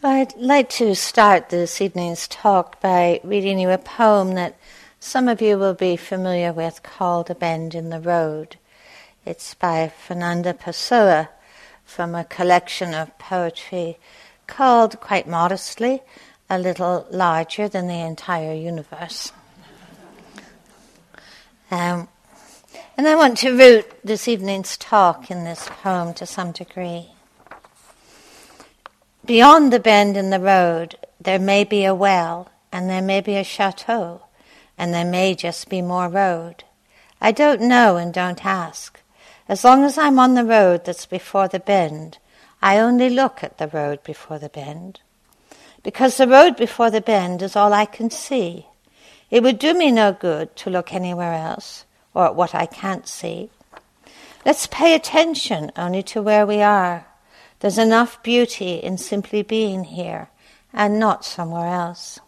So I'd like to start this evening's talk by reading you a poem that some of you will be familiar with called A Bend in the Road. It's by Fernando Pessoa from a collection of poetry called, quite modestly, A Little Larger Than the Entire Universe. Um, and I want to root this evening's talk in this poem to some degree. Beyond the bend in the road, there may be a well, and there may be a chateau, and there may just be more road. I don't know and don't ask. As long as I'm on the road that's before the bend, I only look at the road before the bend. Because the road before the bend is all I can see. It would do me no good to look anywhere else, or at what I can't see. Let's pay attention only to where we are there's enough beauty in simply being here and not somewhere else.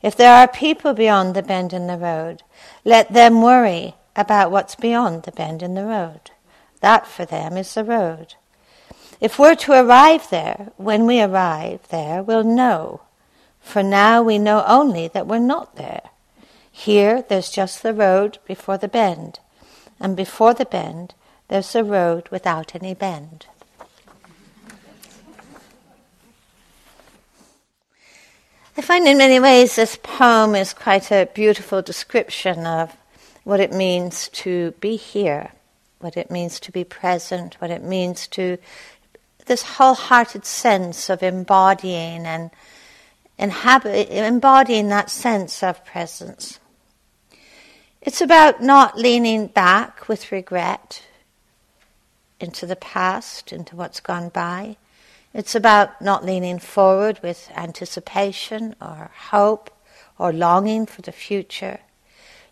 If there are people beyond the bend in the road, let them worry about what's beyond the bend in the road. That for them is the road. If we're to arrive there, when we arrive there, we'll know. For now we know only that we're not there. Here there's just the road before the bend, and before the bend there's the road without any bend. I find in many ways this poem is quite a beautiful description of what it means to be here, what it means to be present, what it means to this wholehearted sense of embodying and inhabit, embodying that sense of presence. It's about not leaning back with regret into the past, into what's gone by. It's about not leaning forward with anticipation or hope or longing for the future.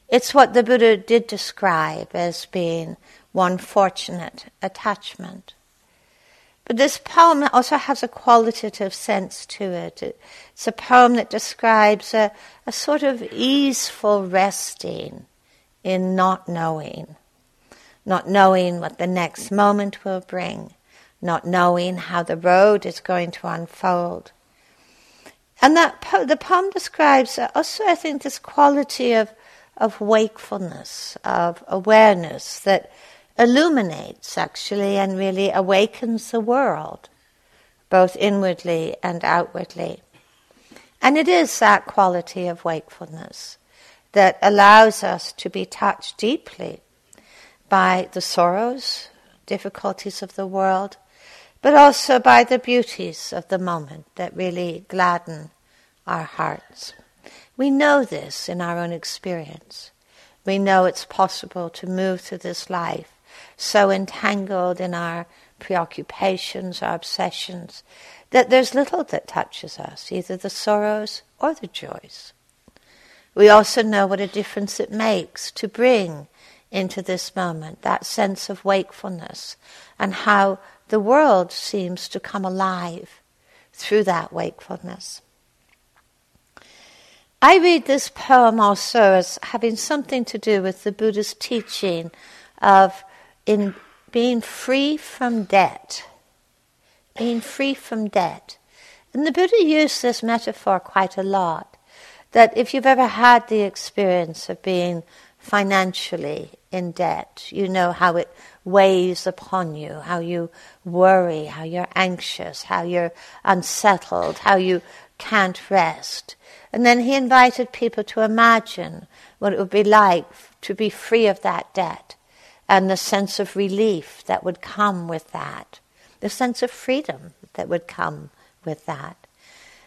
It's what the Buddha did describe as being one fortunate attachment. But this poem also has a qualitative sense to it. It's a poem that describes a, a sort of easeful resting in not knowing, not knowing what the next moment will bring, not knowing how the road is going to unfold. And that the poem describes uh, also, I think, this quality of, of wakefulness, of awareness that illuminates actually and really awakens the world, both inwardly and outwardly. And it is that quality of wakefulness that allows us to be touched deeply by the sorrows, difficulties of the world, but also by the beauties of the moment that really gladden our hearts. We know this in our own experience. We know it's possible to move through this life so entangled in our preoccupations, our obsessions, that there's little that touches us, either the sorrows or the joys. We also know what a difference it makes to bring into this moment that sense of wakefulness and how the world seems to come alive through that wakefulness. I read this poem also as having something to do with the Buddha's teaching of in being free from debt. Being free from debt. And the Buddha used this metaphor quite a lot. That if you've ever had the experience of being financially in debt, you know how it weighs upon you, how you worry, how you're anxious, how you're unsettled, how you can't rest. And then he invited people to imagine what it would be like to be free of that debt and the sense of relief that would come with that, the sense of freedom that would come with that.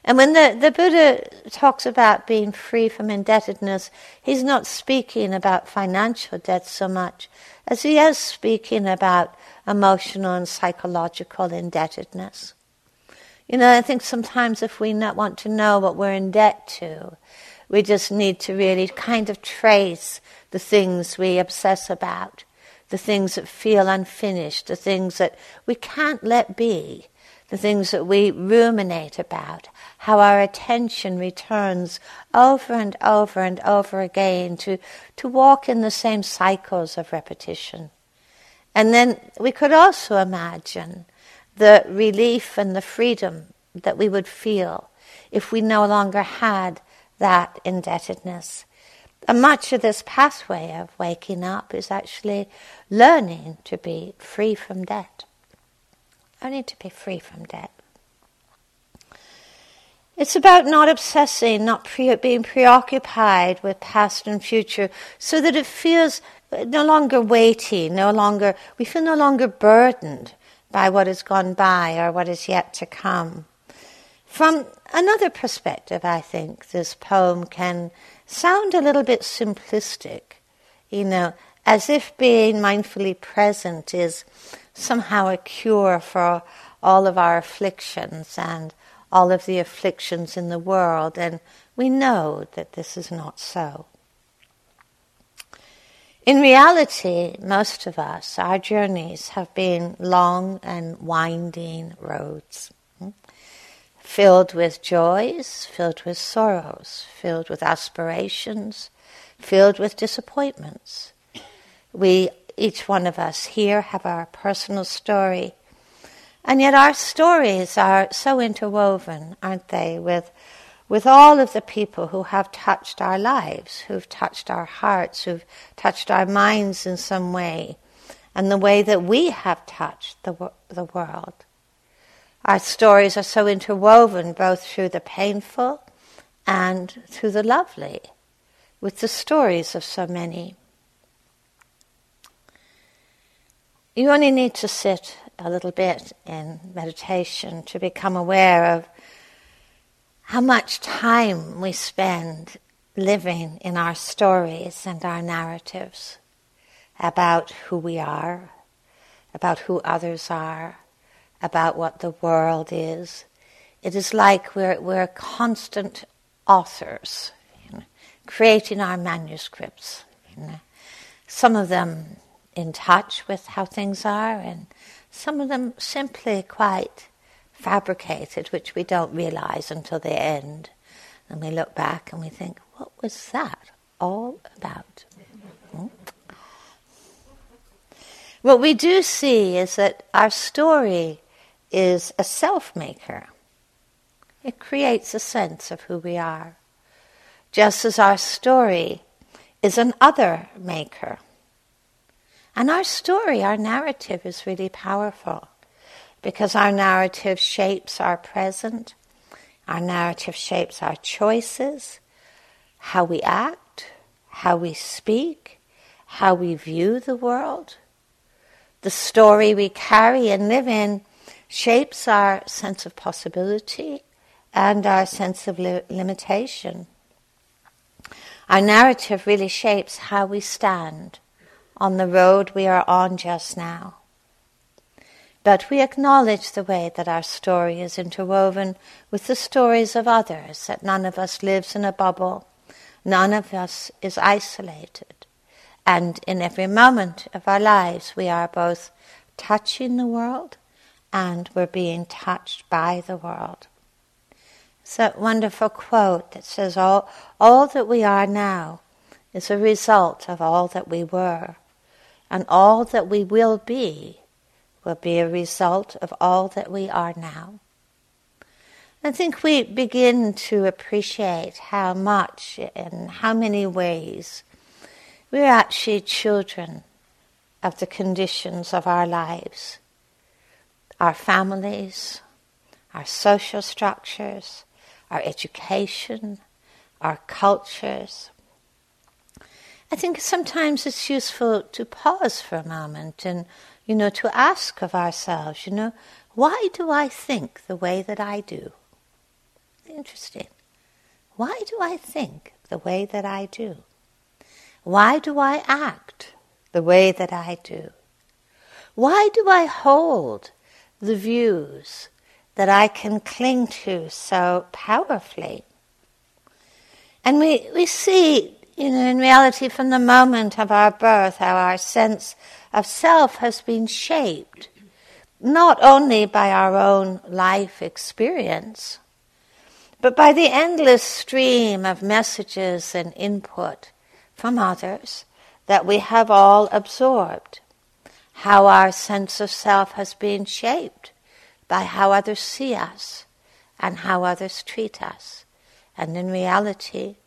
And when the, the Buddha talks about being free from indebtedness, he's not speaking about financial debt so much as he is speaking about emotional and psychological indebtedness. You know, I think sometimes if we not want to know what we're in debt to, we just need to really kind of trace the things we obsess about, the things that feel unfinished, the things that we can't let be, the things that we ruminate about, how our attention returns over and over and over again to, to walk in the same cycles of repetition. And then we could also imagine the relief and the freedom that we would feel if we no longer had that indebtedness. And much of this pathway of waking up is actually learning to be free from debt. Only to be free from debt. It's about not obsessing, not pre- being preoccupied with past and future, so that it feels no longer weighty, no longer, we feel no longer burdened by what has gone by or what is yet to come. From another perspective, I think this poem can sound a little bit simplistic, you know, as if being mindfully present is somehow a cure for all of our afflictions and all of the afflictions in the world, and we know that this is not so. In reality, most of us, our journeys have been long and winding roads, hmm? filled with joys, filled with sorrows, filled with aspirations, filled with disappointments. We, each one of us here, have our personal story and yet our stories are so interwoven, aren't they, with, with all of the people who have touched our lives, who've touched our hearts, who've touched our minds in some way, and the way that we have touched the, the world. Our stories are so interwoven both through the painful and through the lovely, with the stories of so many. You only need to sit a little bit in meditation to become aware of how much time we spend living in our stories and our narratives about who we are, about who others are, about what the world is. It is like we're, we're constant authors, you know, creating our manuscripts. You know. Some of them in touch with how things are, and some of them simply quite fabricated, which we don't realize until the end. And we look back and we think, what was that all about? Hmm? What we do see is that our story is a self maker. It creates a sense of who we are, just as our story is an other maker. And our story, our narrative is really powerful because our narrative shapes our present, our narrative shapes our choices, how we act, how we speak, how we view the world. The story we carry and live in shapes our sense of possibility and our sense of li- limitation. Our narrative really shapes how we stand on the road we are on just now. But we acknowledge the way that our story is interwoven with the stories of others, that none of us lives in a bubble, none of us is isolated. And in every moment of our lives, we are both touching the world and we're being touched by the world. It's that wonderful quote that says, all, all that we are now is a result of all that we were and all that we will be will be a result of all that we are now. I think we begin to appreciate how much and how many ways we're actually children of the conditions of our lives, our families, our social structures, our education, our cultures, I think sometimes it's useful to pause for a moment and, you know, to ask of ourselves, you know, why do I think the way that I do? Interesting. Why do I think the way that I do? Why do I act the way that I do? Why do I hold the views that I can cling to so powerfully? And we, we see you know, in reality, from the moment of our birth, how our sense of self has been shaped, not only by our own life experience, but by the endless stream of messages and input from others that we have all absorbed. How our sense of self has been shaped by how others see us and how others treat us. And in reality,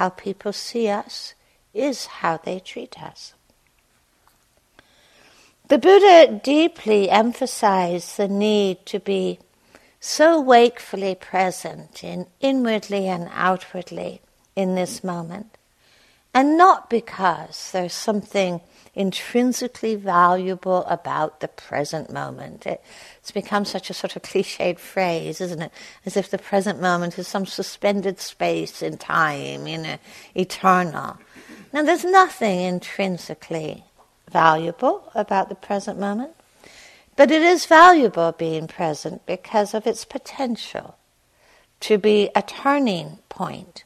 how people see us is how they treat us. The Buddha deeply emphasized the need to be so wakefully present in inwardly and outwardly in this moment. And not because there's something intrinsically valuable about the present moment. It, it's become such a sort of cliched phrase, isn't it? As if the present moment is some suspended space in time, you know, eternal. Now, there's nothing intrinsically valuable about the present moment, but it is valuable being present because of its potential to be a turning point.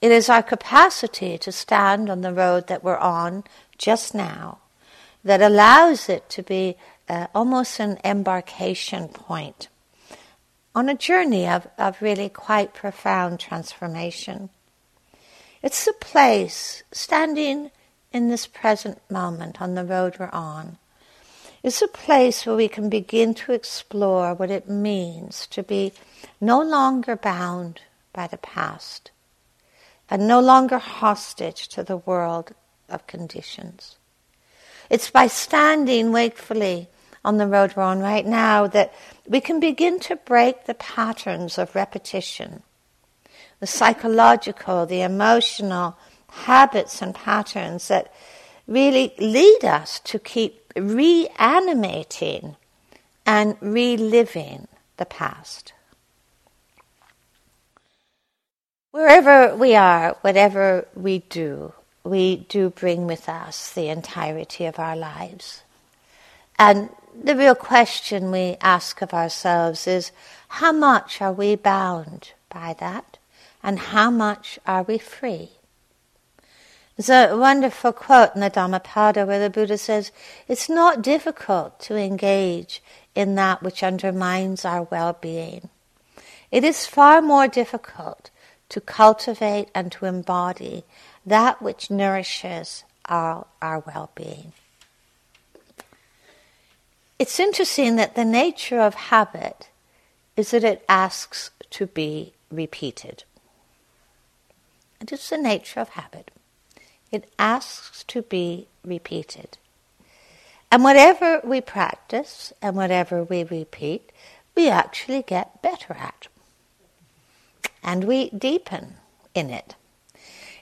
It is our capacity to stand on the road that we're on just now that allows it to be uh, almost an embarkation point on a journey of, of really quite profound transformation. It's a place, standing in this present moment on the road we're on, it's a place where we can begin to explore what it means to be no longer bound by the past and no longer hostage to the world of conditions. It's by standing wakefully on the road we're on right now that we can begin to break the patterns of repetition, the psychological, the emotional habits and patterns that really lead us to keep reanimating and reliving the past. Wherever we are, whatever we do, we do bring with us the entirety of our lives. And the real question we ask of ourselves is how much are we bound by that? And how much are we free? There's a wonderful quote in the Dhammapada where the Buddha says, It's not difficult to engage in that which undermines our well being. It is far more difficult to cultivate and to embody that which nourishes our, our well being. It's interesting that the nature of habit is that it asks to be repeated. It is the nature of habit. It asks to be repeated. And whatever we practice and whatever we repeat, we actually get better at. And we deepen in it.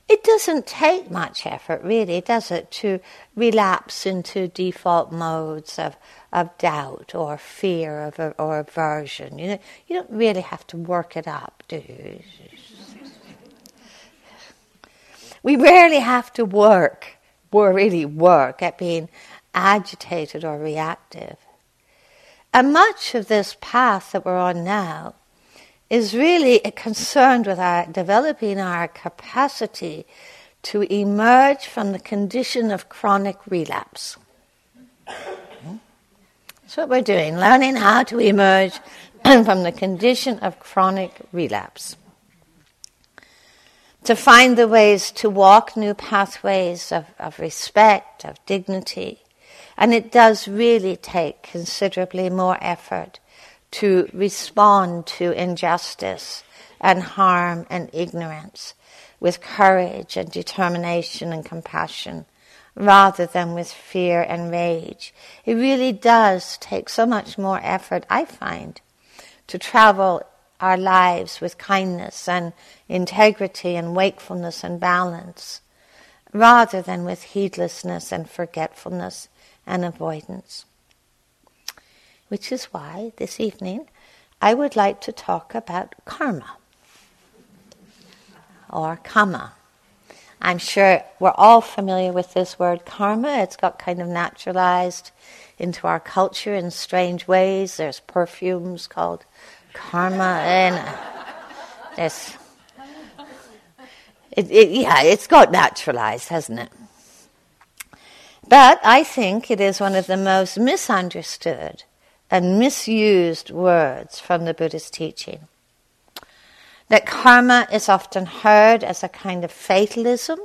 It doesn't take much effort, really, does it, to relapse into default modes of, of doubt or fear of, or aversion. You know, you don't really have to work it up, do you? we rarely have to work, or really work, at being agitated or reactive. And much of this path that we're on now is really concerned with our developing our capacity to emerge from the condition of chronic relapse. That's what we're doing, learning how to emerge from the condition of chronic relapse. To find the ways to walk new pathways of, of respect, of dignity. And it does really take considerably more effort to respond to injustice and harm and ignorance with courage and determination and compassion rather than with fear and rage. It really does take so much more effort, I find, to travel our lives with kindness and integrity and wakefulness and balance rather than with heedlessness and forgetfulness and avoidance which is why this evening I would like to talk about karma or kamma. I'm sure we're all familiar with this word karma. It's got kind of naturalized into our culture in strange ways. There's perfumes called karma, and uh, there's it, it, yeah, it's got naturalized, hasn't it? But I think it is one of the most misunderstood and misused words from the Buddhist teaching. That karma is often heard as a kind of fatalism,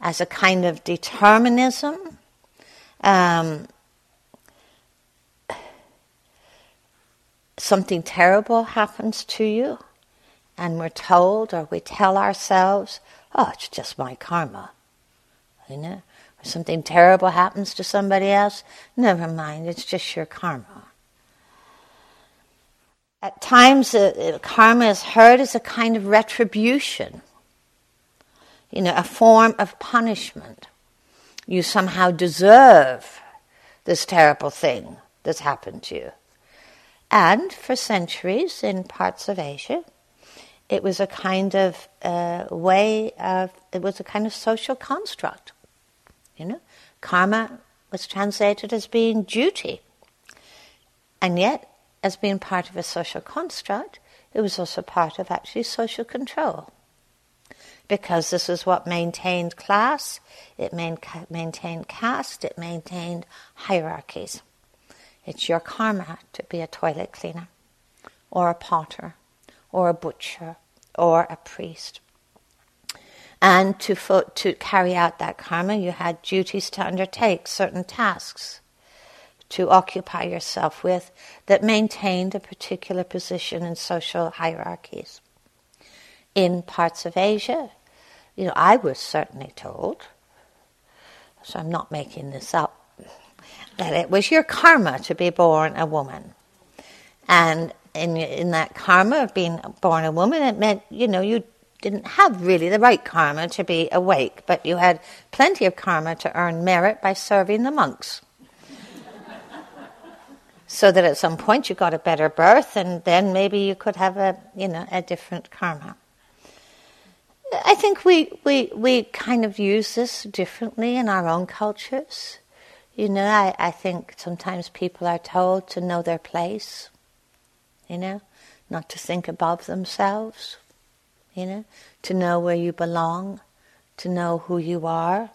as a kind of determinism. Um, something terrible happens to you, and we're told or we tell ourselves, oh, it's just my karma. You know? Something terrible happens to somebody else, never mind, it's just your karma. At times, uh, karma is heard as a kind of retribution, you know, a form of punishment. You somehow deserve this terrible thing that's happened to you. And for centuries in parts of Asia, it was a kind of uh, way of, it was a kind of social construct. You know, karma was translated as being duty. And yet, as being part of a social construct, it was also part of actually social control. Because this is what maintained class, it main, maintained caste, it maintained hierarchies. It's your karma to be a toilet cleaner, or a potter, or a butcher, or a priest. And to, fo- to carry out that karma, you had duties to undertake, certain tasks to occupy yourself with that maintained a particular position in social hierarchies. In parts of Asia, you know, I was certainly told, so I'm not making this up, that it was your karma to be born a woman. And in, in that karma of being born a woman, it meant, you know, you didn't have really the right karma to be awake, but you had plenty of karma to earn merit by serving the monks. so that at some point you got a better birth, and then maybe you could have a, you know, a different karma. I think we, we, we kind of use this differently in our own cultures. You know, I, I think sometimes people are told to know their place, you know, not to think above themselves, you know, to know where you belong, to know who you are.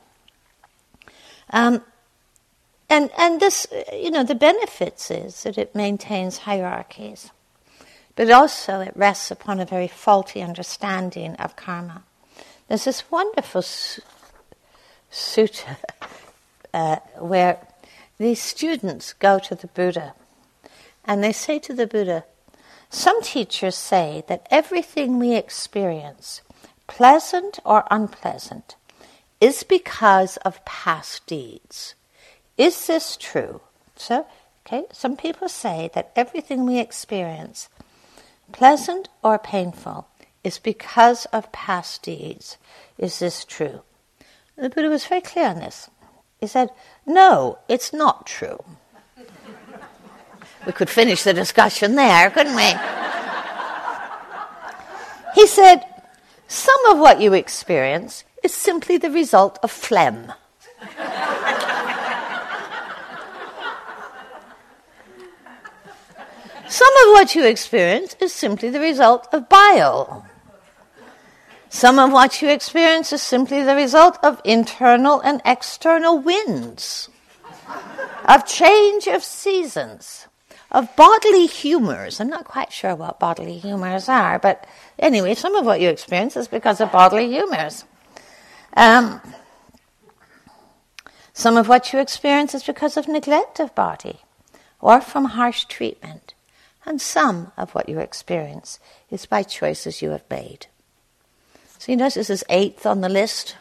Um, and, and this, you know, the benefits is that it maintains hierarchies, but also it rests upon a very faulty understanding of karma. There's this wonderful su- sutta uh, where these students go to the Buddha and they say to the Buddha, some teachers say that everything we experience, pleasant or unpleasant, is because of past deeds. Is this true? So, okay, some people say that everything we experience, pleasant or painful, is because of past deeds. Is this true? The Buddha was very clear on this. He said, No, it's not true. We could finish the discussion there, couldn't we? he said, Some of what you experience is simply the result of phlegm. Some of what you experience is simply the result of bile. Some of what you experience is simply the result of internal and external winds, of change of seasons, of bodily humors. I'm not quite sure what bodily humors are, but anyway, some of what you experience is because of bodily humors. Um, some of what you experience is because of neglect of body or from harsh treatment. And some of what you experience is by choices you have made. So you notice this is eighth on the list.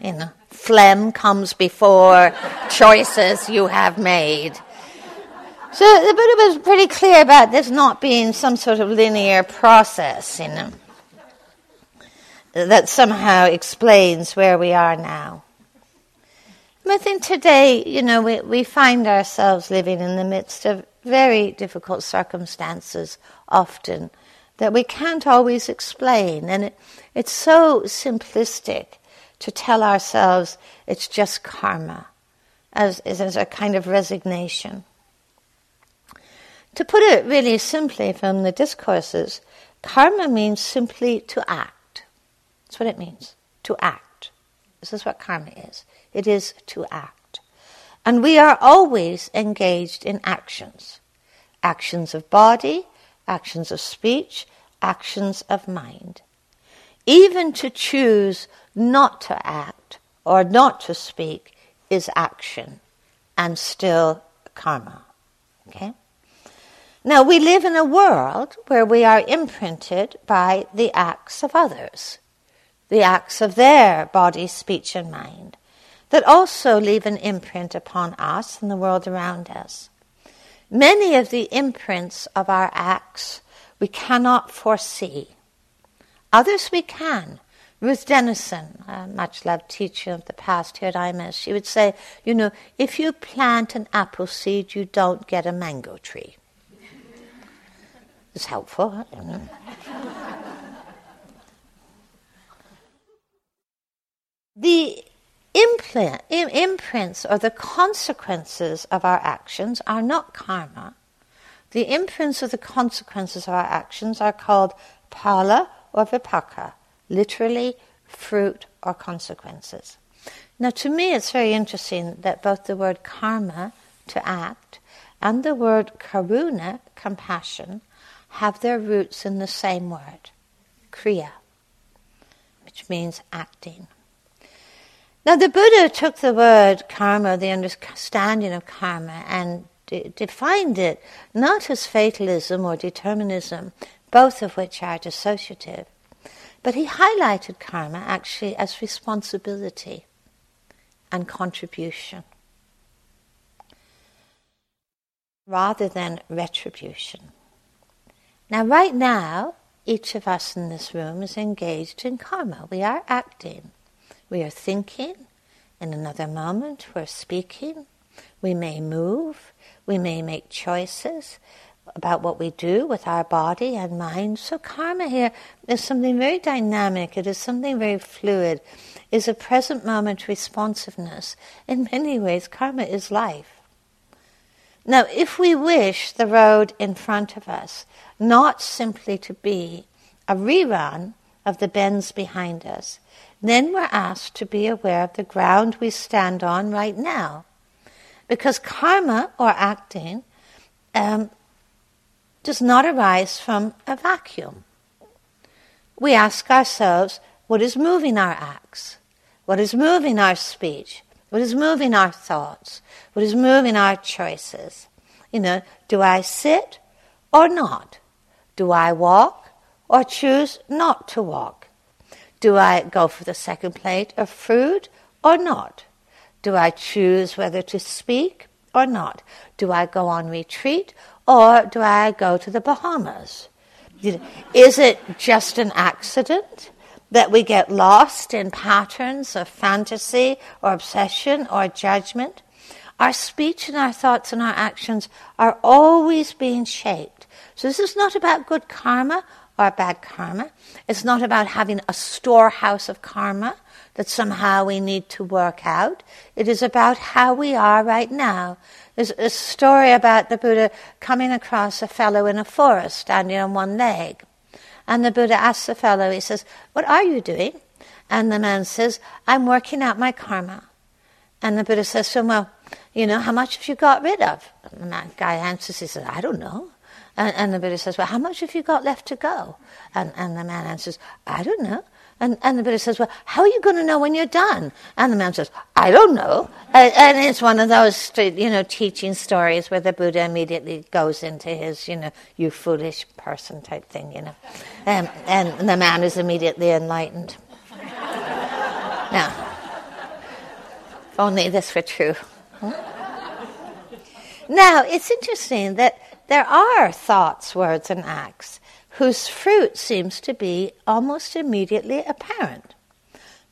You know, phlegm comes before choices you have made. So the Buddha was pretty clear about this not being some sort of linear process, you know, that somehow explains where we are now. I think today, you know, we, we find ourselves living in the midst of very difficult circumstances often that we can't always explain. And it, it's so simplistic to tell ourselves it's just karma, as, as a kind of resignation. To put it really simply from the discourses, karma means simply to act. That's what it means, to act. This is what karma is. It is to act. And we are always engaged in actions actions of body, actions of speech, actions of mind. Even to choose not to act or not to speak is action and still karma. Okay? Now, we live in a world where we are imprinted by the acts of others, the acts of their body, speech, and mind, that also leave an imprint upon us and the world around us. Many of the imprints of our acts we cannot foresee. Others we can. Ruth Denison, a much loved teacher of the past here at IMS, she would say, you know, if you plant an apple seed, you don't get a mango tree. It's helpful. The implant, imprints or the consequences of our actions are not karma. The imprints or the consequences of our actions are called phala or vipaka, literally fruit or consequences. Now, to me, it's very interesting that both the word karma, to act, and the word karuna, compassion, have their roots in the same word, kriya, which means acting. Now, the Buddha took the word karma, the understanding of karma, and de- defined it not as fatalism or determinism, both of which are dissociative, but he highlighted karma actually as responsibility and contribution rather than retribution. Now, right now, each of us in this room is engaged in karma. We are acting. We are thinking. In another moment, we're speaking. We may move. We may make choices about what we do with our body and mind. So karma here is something very dynamic. It is something very fluid. Is a present moment responsiveness. In many ways, karma is life. Now, if we wish the road in front of us not simply to be a rerun of the bends behind us, then we're asked to be aware of the ground we stand on right now. Because karma or acting um, does not arise from a vacuum. We ask ourselves, what is moving our acts? What is moving our speech? What is moving our thoughts? What is moving our choices? You know, do I sit or not? Do I walk or choose not to walk? Do I go for the second plate of food or not? Do I choose whether to speak or not? Do I go on retreat or do I go to the Bahamas? Is it just an accident that we get lost in patterns of fantasy or obsession or judgment? Our speech and our thoughts and our actions are always being shaped. So this is not about good karma or bad karma. It's not about having a storehouse of karma that somehow we need to work out. It is about how we are right now. There's a story about the Buddha coming across a fellow in a forest standing on one leg. And the Buddha asks the fellow, he says, What are you doing? And the man says, I'm working out my karma. And the Buddha says to him, Well, you know, how much have you got rid of? And that guy answers, he says, I don't know. And, and the Buddha says, Well, how much have you got left to go? And, and the man answers, I don't know. And, and the Buddha says, Well, how are you going to know when you're done? And the man says, I don't know. And, and, it's one of those, you know, teaching stories where the Buddha immediately goes into his, you know, you foolish person type thing, you know. Um, and the man is immediately enlightened. now, if only this were true. Hmm? Now, it's interesting that there are thoughts, words, and acts whose fruit seems to be almost immediately apparent.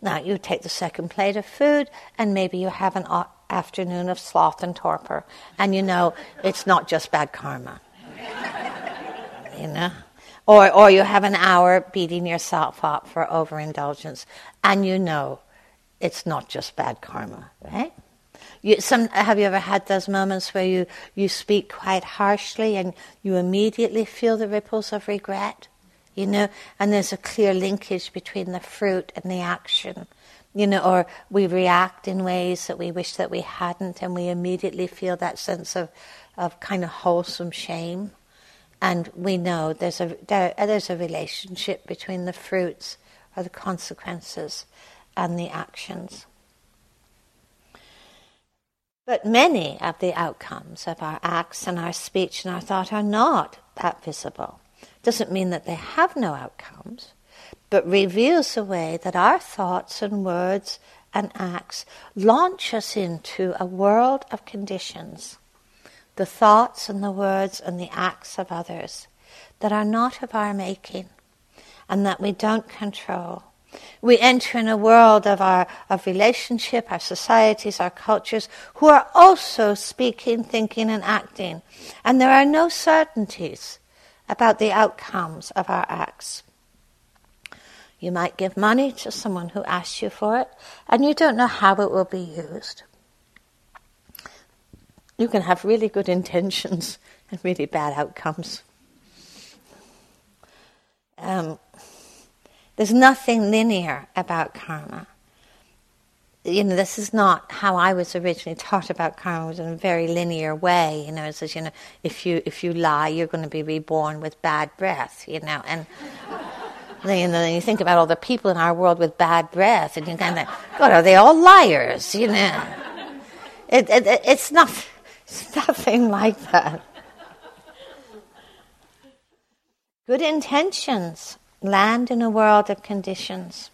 Now, you take the second plate of food, and maybe you have an afternoon of sloth and torpor, and you know it's not just bad karma. you know? Or, or you have an hour beating yourself up for overindulgence, and you know it's not just bad karma, right? You, some, have you ever had those moments where you, you speak quite harshly and you immediately feel the ripples of regret? You know, and there's a clear linkage between the fruit and the action. You know, or we react in ways that we wish that we hadn't, and we immediately feel that sense of, of kind of wholesome shame. And we know there's a there, uh, there's a relationship between the fruits or the consequences and the actions. But many of the outcomes of our acts and our speech and our thought are not that visible. Doesn't mean that they have no outcomes, but reveals the way that our thoughts and words and acts launch us into a world of conditions, the thoughts and the words and the acts of others that are not of our making and that we don't control. We enter in a world of our of relationship, our societies, our cultures, who are also speaking, thinking, and acting, and there are no certainties about the outcomes of our acts. You might give money to someone who asks you for it, and you don't know how it will be used. You can have really good intentions and really bad outcomes. Um, there's nothing linear about karma. You know, this is not how I was originally taught about karma. It was in a very linear way. You know, it says, you know, if you if you lie, you're going to be reborn with bad breath. You know, and you know, then you think about all the people in our world with bad breath, and you kind of, God, are they all liars? You know, it, it, it's not, it's nothing like that. Good intentions land in a world of conditions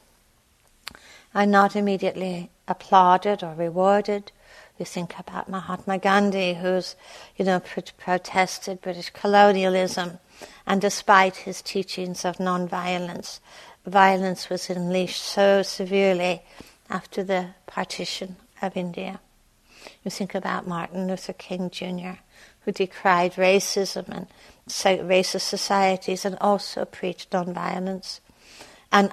are not immediately applauded or rewarded. You think about Mahatma Gandhi, who's, you know, protested British colonialism, and despite his teachings of non-violence, violence was unleashed so severely after the partition of India. You think about Martin Luther King Jr., who decried racism and racist societies and also preached nonviolence. And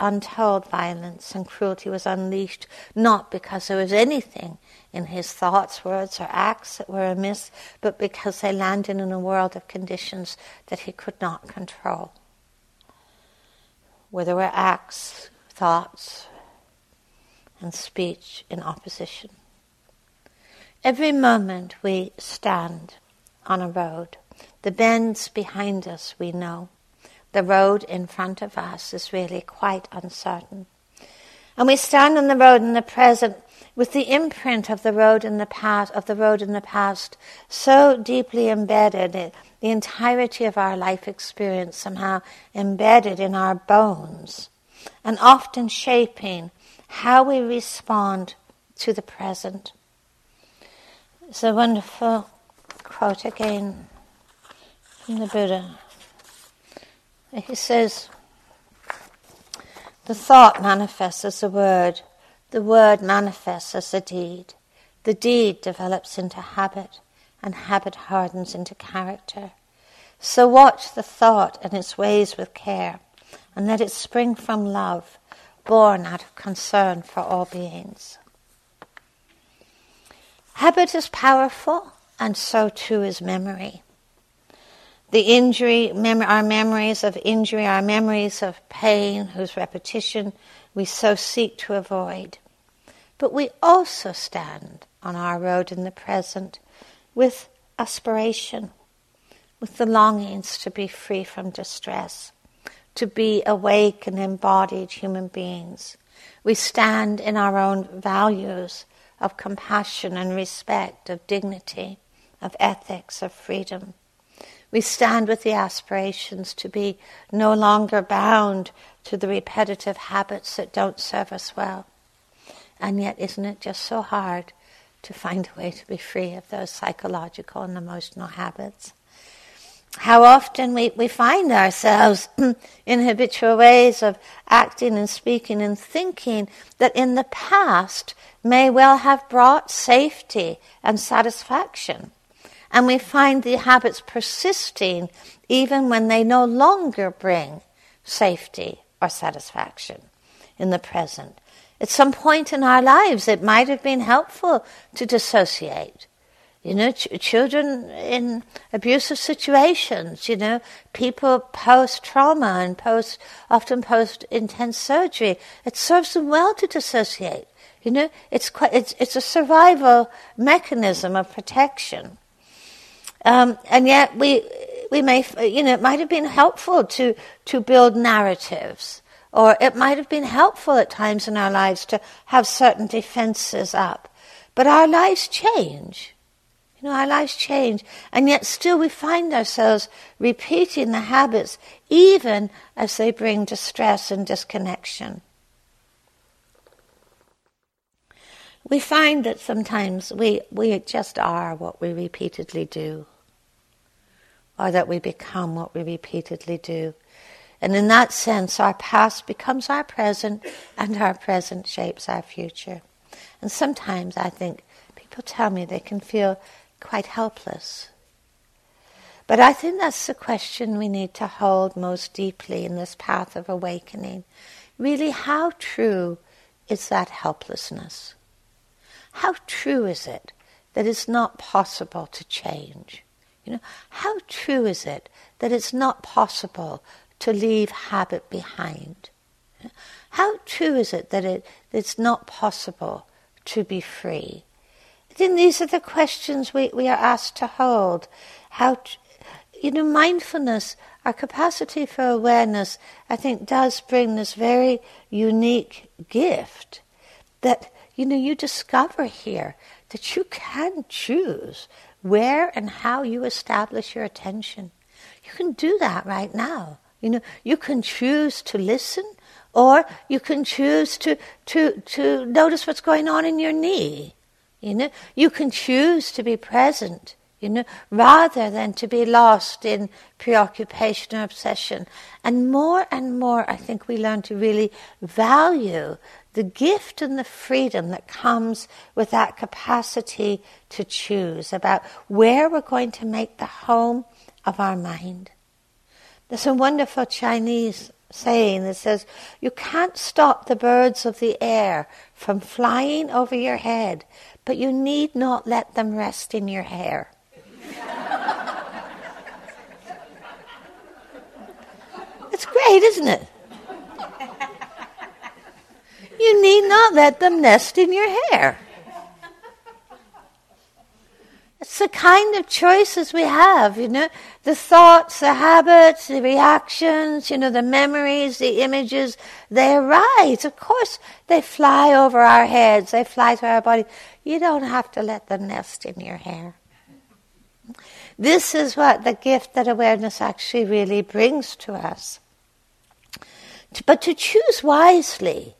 untold violence and cruelty was unleashed, not because there was anything in his thoughts, words, or acts that were amiss, but because they landed in a world of conditions that he could not control. Where there were acts, thoughts, and speech in opposition. Every moment we stand on a road, the bends behind us we know. The road in front of us is really quite uncertain. And we stand on the road in the present with the imprint of the road in the past of the road in the past so deeply embedded in the entirety of our life experience somehow embedded in our bones and often shaping how we respond to the present it's a wonderful quote again from the Buddha. He says, The thought manifests as a word, the word manifests as a deed, the deed develops into habit, and habit hardens into character. So watch the thought and its ways with care, and let it spring from love, born out of concern for all beings. Habit is powerful, and so too is memory. The injury, mem- our memories of injury, our memories of pain, whose repetition we so seek to avoid. But we also stand on our road in the present with aspiration, with the longings to be free from distress, to be awake and embodied human beings. We stand in our own values of compassion and respect, of dignity, of ethics, of freedom. We stand with the aspirations to be no longer bound to the repetitive habits that don't serve us well. And yet, isn't it just so hard to find a way to be free of those psychological and emotional habits? How often we, we find ourselves in habitual ways of acting and speaking and thinking that in the past may well have brought safety and satisfaction. And we find the habits persisting even when they no longer bring safety or satisfaction in the present. At some point in our lives, it might have been helpful to dissociate you know, ch- children in abusive situations, you know, people post trauma and post, often post intense surgery. It serves them well to dissociate. You know, it's quite, it's, it's a survival mechanism of protection. Um, and yet we, we may, you know, it might have been helpful to, to build narratives. Or it might have been helpful at times in our lives to have certain defenses up. But our lives change. You know, our lives change, and yet still we find ourselves repeating the habits even as they bring distress and disconnection. We find that sometimes we, we just are what we repeatedly do, or that we become what we repeatedly do. And in that sense, our past becomes our present, and our present shapes our future. And sometimes I think people tell me they can feel quite helpless. But I think that's the question we need to hold most deeply in this path of awakening. Really, how true is that helplessness? How true is it that it's not possible to change? You know, how true is it that it's not possible to leave habit behind? How true is it that it, it's not possible to be free? Then these are the questions we, we are asked to hold. How, to, you know, mindfulness, our capacity for awareness, I think does bring this very unique gift that, you know, you discover here that you can choose where and how you establish your attention. You can do that right now. You know, you can choose to listen or you can choose to, to, to notice what's going on in your knee. You know, you can choose to be present, you know, rather than to be lost in preoccupation or obsession. And more and more, I think we learn to really value the gift and the freedom that comes with that capacity to choose about where we're going to make the home of our mind. There's a wonderful Chinese saying that says, You can't stop the birds of the air from flying over your head, but you need not let them rest in your hair. it's great, isn't it? You need not let them nest in your hair. It's the kind of choices we have, you know, the thoughts, the habits, the reactions, you know, the memories, the images, they arise. Of course, they fly over our heads, they fly through our body. You don't have to let them nest in your hair. This is what the gift that awareness actually really brings to us. But to choose wisely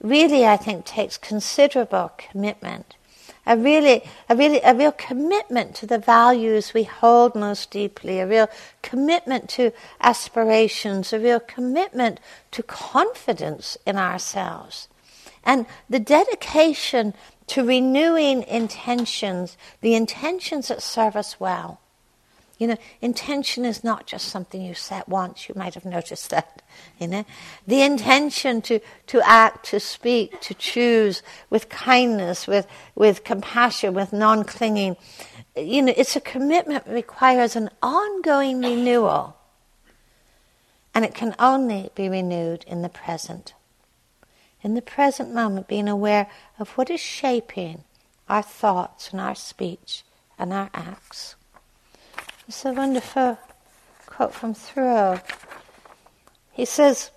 really, I think, takes considerable commitment a really, a really, a real commitment to the values we hold most deeply, a real commitment to aspirations, a real commitment to confidence in ourselves. And the dedication to renewing intentions, the intentions that serve us well. You know, intention is not just something you set once. You might have noticed that. You know, the intention to, to act, to speak, to choose with kindness, with, with compassion, with non clinging. You know, it's a commitment that requires an ongoing renewal. And it can only be renewed in the present. In the present moment, being aware of what is shaping our thoughts and our speech and our acts. It's a wonderful quote from Thoreau. He says,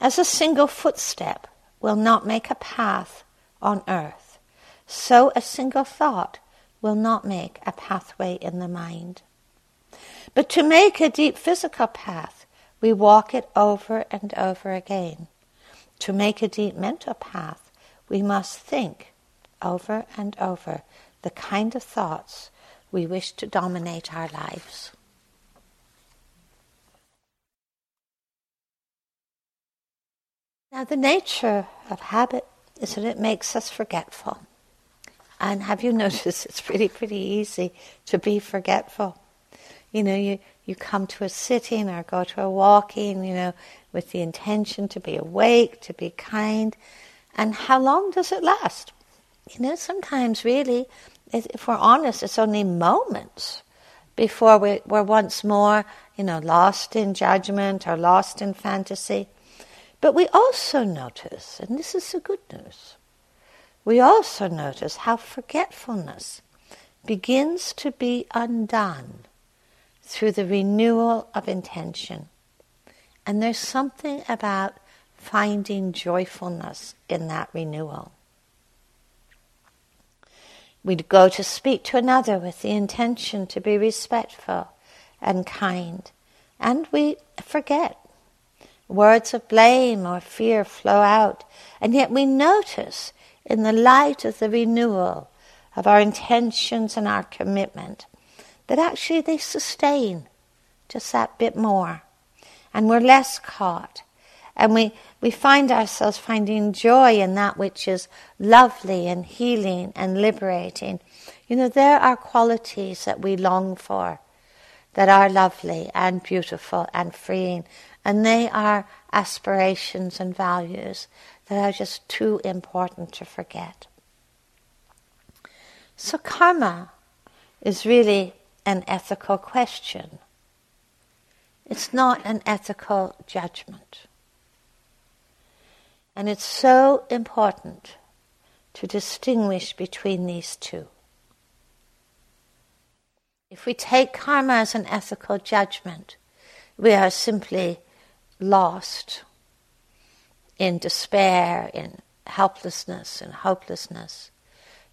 As a single footstep will not make a path on earth, so a single thought will not make a pathway in the mind. But to make a deep physical path, we walk it over and over again. To make a deep mental path, we must think over and over the kind of thoughts we wish to dominate our lives. Now, the nature of habit is that it makes us forgetful. And have you noticed it's pretty, pretty easy to be forgetful? You know, you, you come to a sitting or go to a walking, you know, with the intention to be awake, to be kind. And how long does it last? You know, sometimes really if we're honest, it's only moments before we, we're once more, you know, lost in judgment or lost in fantasy. But we also notice, and this is the good news, we also notice how forgetfulness begins to be undone through the renewal of intention. And there's something about finding joyfulness in that renewal. We go to speak to another with the intention to be respectful and kind, and we forget. Words of blame or fear flow out, and yet we notice in the light of the renewal of our intentions and our commitment that actually they sustain just that bit more. And we're less caught. And we, we find ourselves finding joy in that which is lovely and healing and liberating. You know, there are qualities that we long for that are lovely and beautiful and freeing. And they are aspirations and values that are just too important to forget. So, karma is really an ethical question. It's not an ethical judgment. And it's so important to distinguish between these two. If we take karma as an ethical judgment, we are simply lost in despair, in helplessness and hopelessness.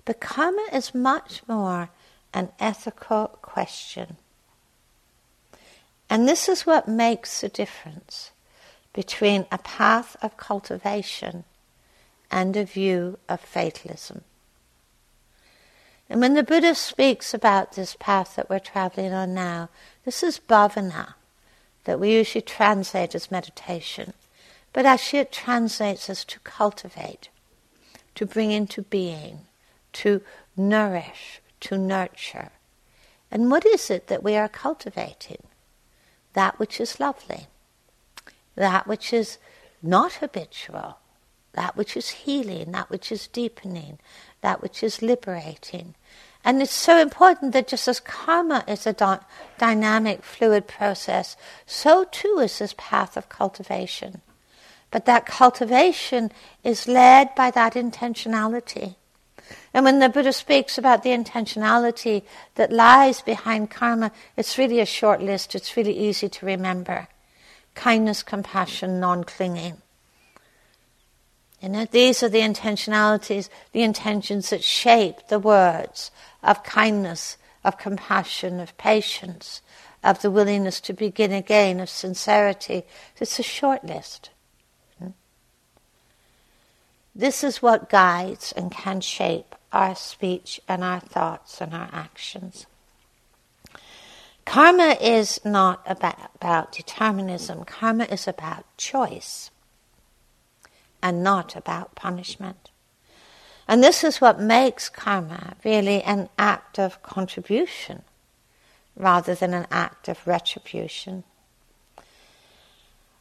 But karma is much more an ethical question. And this is what makes the difference between a path of cultivation and a view of fatalism. And when the Buddha speaks about this path that we're traveling on now, this is bhavana, that we usually translate as meditation. But actually, it translates as to cultivate, to bring into being, to nourish, to nurture. And what is it that we are cultivating? That which is lovely, that which is not habitual, that which is healing, that which is deepening, that which is liberating. And it's so important that just as karma is a dy- dynamic, fluid process, so too is this path of cultivation. But that cultivation is led by that intentionality. And when the Buddha speaks about the intentionality that lies behind karma, it's really a short list. It's really easy to remember. Kindness, compassion, non-clinging. You know, these are the intentionalities, the intentions that shape the words of kindness, of compassion, of patience, of the willingness to begin again, of sincerity. It's a short list. Hmm? This is what guides and can shape our speech and our thoughts and our actions. Karma is not about, about determinism, karma is about choice and not about punishment. And this is what makes karma really an act of contribution rather than an act of retribution.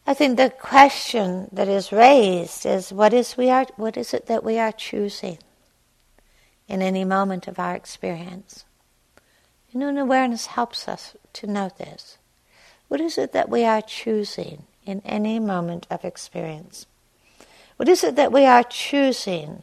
I think the question that is raised is what is we are what is it that we are choosing in any moment of our experience? You and awareness helps us to know this. What is it that we are choosing in any moment of experience? What is it that we are choosing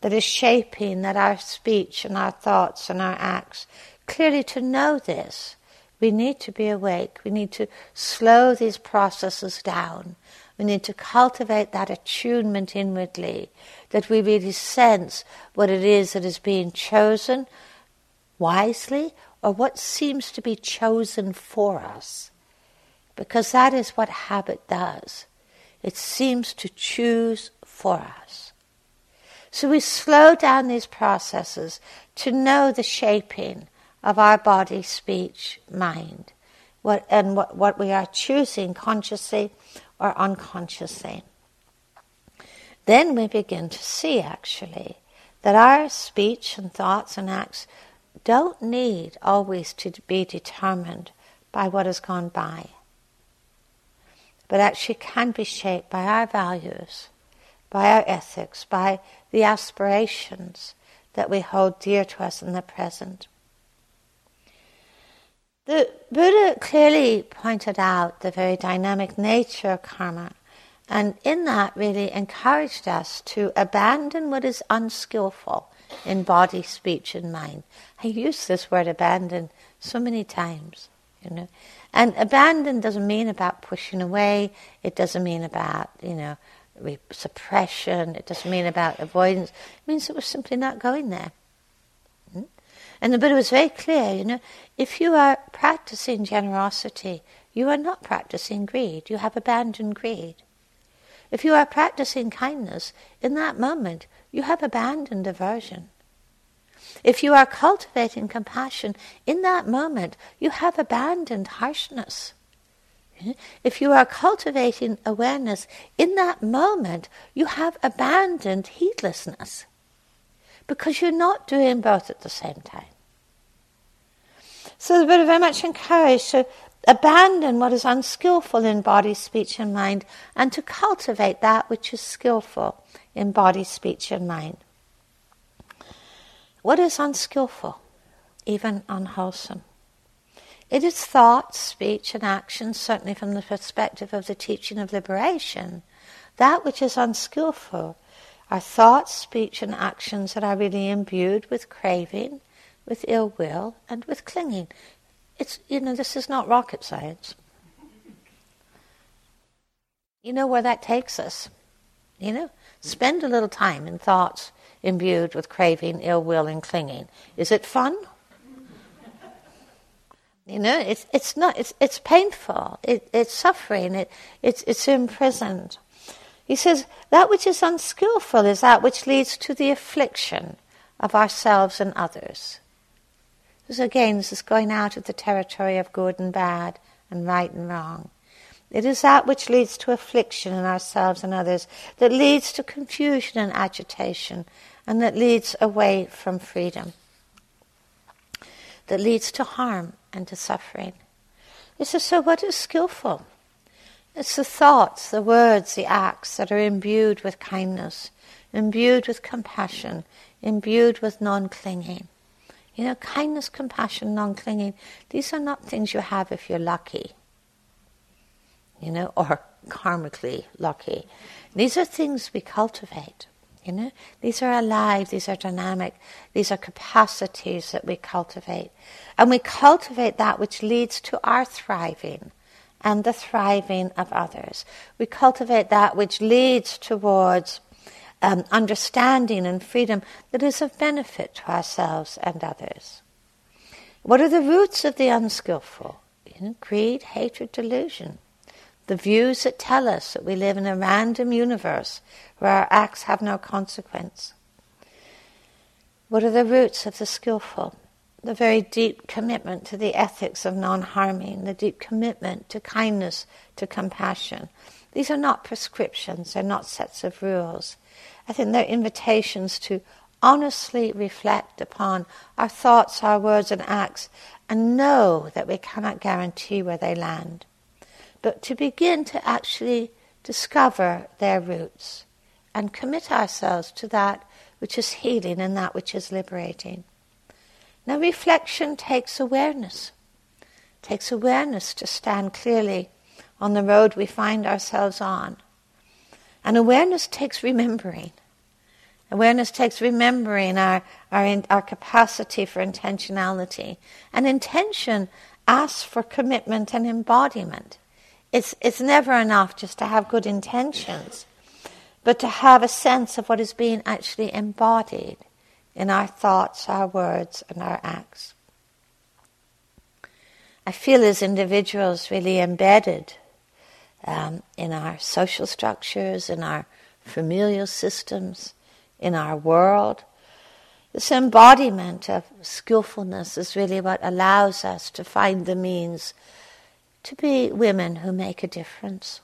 that is shaping that our speech and our thoughts and our acts? Clearly to know this we need to be awake. We need to slow these processes down. We need to cultivate that attunement inwardly, that we really sense what it is that is being chosen wisely or what seems to be chosen for us. Because that is what habit does. It seems to choose for us. So we slow down these processes to know the shaping of our body, speech, mind, what, and what, what we are choosing consciously or unconsciously. Then we begin to see actually that our speech and thoughts and acts don't need always to be determined by what has gone by, but actually can be shaped by our values, by our ethics, by the aspirations that we hold dear to us in the present. The Buddha clearly pointed out the very dynamic nature of karma, and in that really encouraged us to abandon what is unskillful in body, speech, and mind. I use this word abandon so many times, you know. And abandon doesn't mean about pushing away. It doesn't mean about, you know, suppression. It doesn't mean about avoidance. It means that we're simply not going there. Hmm? And the Buddha was very clear, you know, if you are practicing generosity, you are not practicing greed. You have abandoned greed. If you are practicing kindness, in that moment, you have abandoned aversion. If you are cultivating compassion, in that moment, you have abandoned harshness. If you are cultivating awareness, in that moment, you have abandoned heedlessness. Because you're not doing both at the same time. So Buddha very much encouraged to abandon what is unskillful in body, speech, and mind, and to cultivate that which is skillful in body, speech, and mind. What is unskillful, even unwholesome? It is thought, speech, and action, certainly from the perspective of the teaching of liberation. That which is unskillful are thoughts, speech, and actions that are really imbued with craving, with ill will, and with clinging. It's, you know, this is not rocket science. You know where that takes us. You know, spend a little time in thoughts imbued with craving, ill will, and clinging. Is it fun? You know, it's it's not. It's it's painful. It, it's suffering. It it's it's imprisoned. He says that which is unskillful is that which leads to the affliction of ourselves and others. Because again, this is going out of the territory of good and bad and right and wrong. It is that which leads to affliction in ourselves and others, that leads to confusion and agitation, and that leads away from freedom, that leads to harm and to suffering. He says, so what is skillful? It's the thoughts, the words, the acts that are imbued with kindness, imbued with compassion, imbued with non clinging. You know, kindness, compassion, non clinging, these are not things you have if you're lucky, you know, or karmically lucky. These are things we cultivate. You know, these are alive, these are dynamic, these are capacities that we cultivate. And we cultivate that which leads to our thriving and the thriving of others. We cultivate that which leads towards um, understanding and freedom that is of benefit to ourselves and others. What are the roots of the unskillful? You know, greed, hatred, delusion. The views that tell us that we live in a random universe where our acts have no consequence. What are the roots of the skillful? The very deep commitment to the ethics of non harming, the deep commitment to kindness, to compassion. These are not prescriptions, they're not sets of rules. I think they're invitations to honestly reflect upon our thoughts, our words, and acts, and know that we cannot guarantee where they land. But to begin to actually discover their roots and commit ourselves to that which is healing and that which is liberating. Now, reflection takes awareness, it takes awareness to stand clearly on the road we find ourselves on and awareness takes remembering. Awareness takes remembering our, our, our capacity for intentionality. And intention asks for commitment and embodiment. It's, it's never enough just to have good intentions, but to have a sense of what is being actually embodied in our thoughts, our words, and our acts. I feel as individuals really embedded um, in our social structures, in our familial systems, in our world. This embodiment of skillfulness is really what allows us to find the means to be women who make a difference.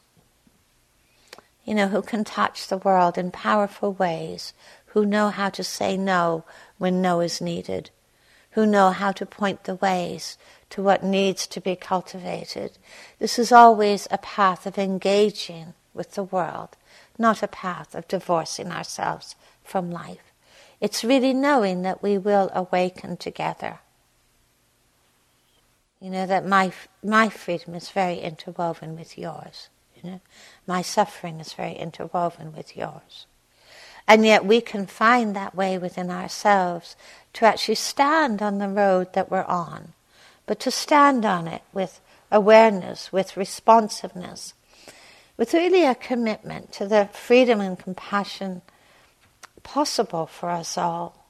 You know, who can touch the world in powerful ways, who know how to say no when no is needed, who know how to point the ways to what needs to be cultivated. This is always a path of engaging with the world, not a path of divorcing ourselves from life. It's really knowing that we will awaken together. You know, that my, my freedom is very interwoven with yours. You know, my suffering is very interwoven with yours. And yet we can find that way within ourselves to actually stand on the road that we're on but to stand on it with awareness, with responsiveness, with really a commitment to the freedom and compassion possible for us all.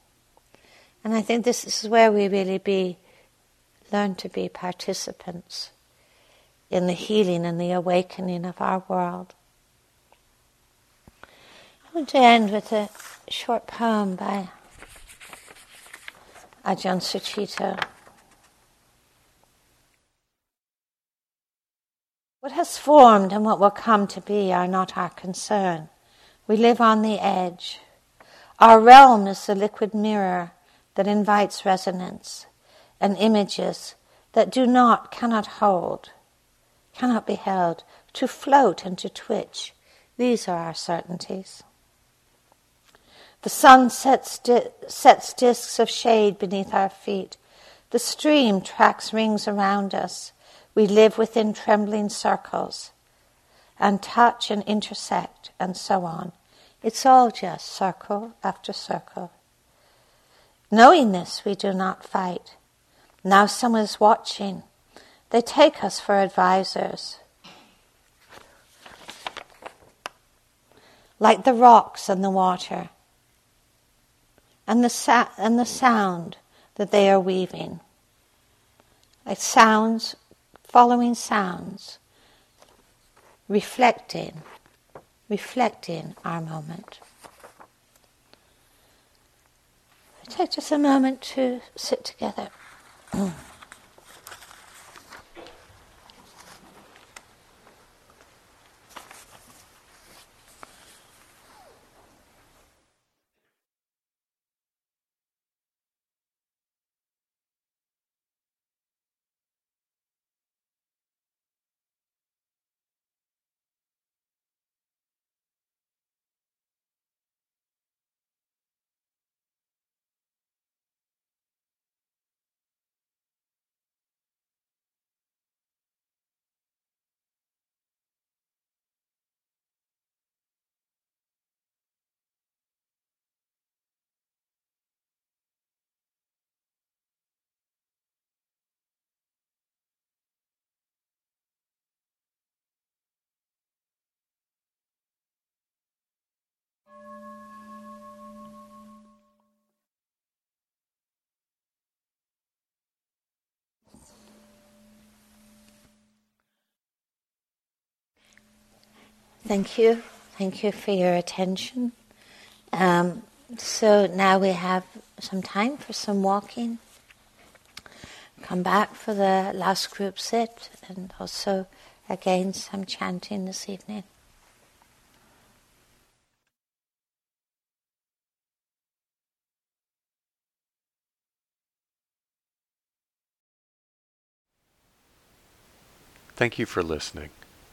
And I think this is where we really be learn to be participants in the healing and the awakening of our world. I want to end with a short poem by Ajahn Sucitto. Has formed and what will come to be are not our concern. We live on the edge. Our realm is the liquid mirror that invites resonance and images that do not, cannot hold, cannot be held, to float and to twitch. These are our certainties. The sun sets, di- sets disks of shade beneath our feet. The stream tracks rings around us. We live within trembling circles and touch and intersect and so on. It's all just circle after circle. Knowing this, we do not fight. Now someone is watching. They take us for advisors. Like the rocks and the water and the, sa- and the sound that they are weaving. Like sounds, following sounds, reflecting, reflecting our moment. Take just a moment to sit together. Thank you. Thank you for your attention. Um, so now we have some time for some walking. Come back for the last group sit and also again some chanting this evening. Thank you for listening.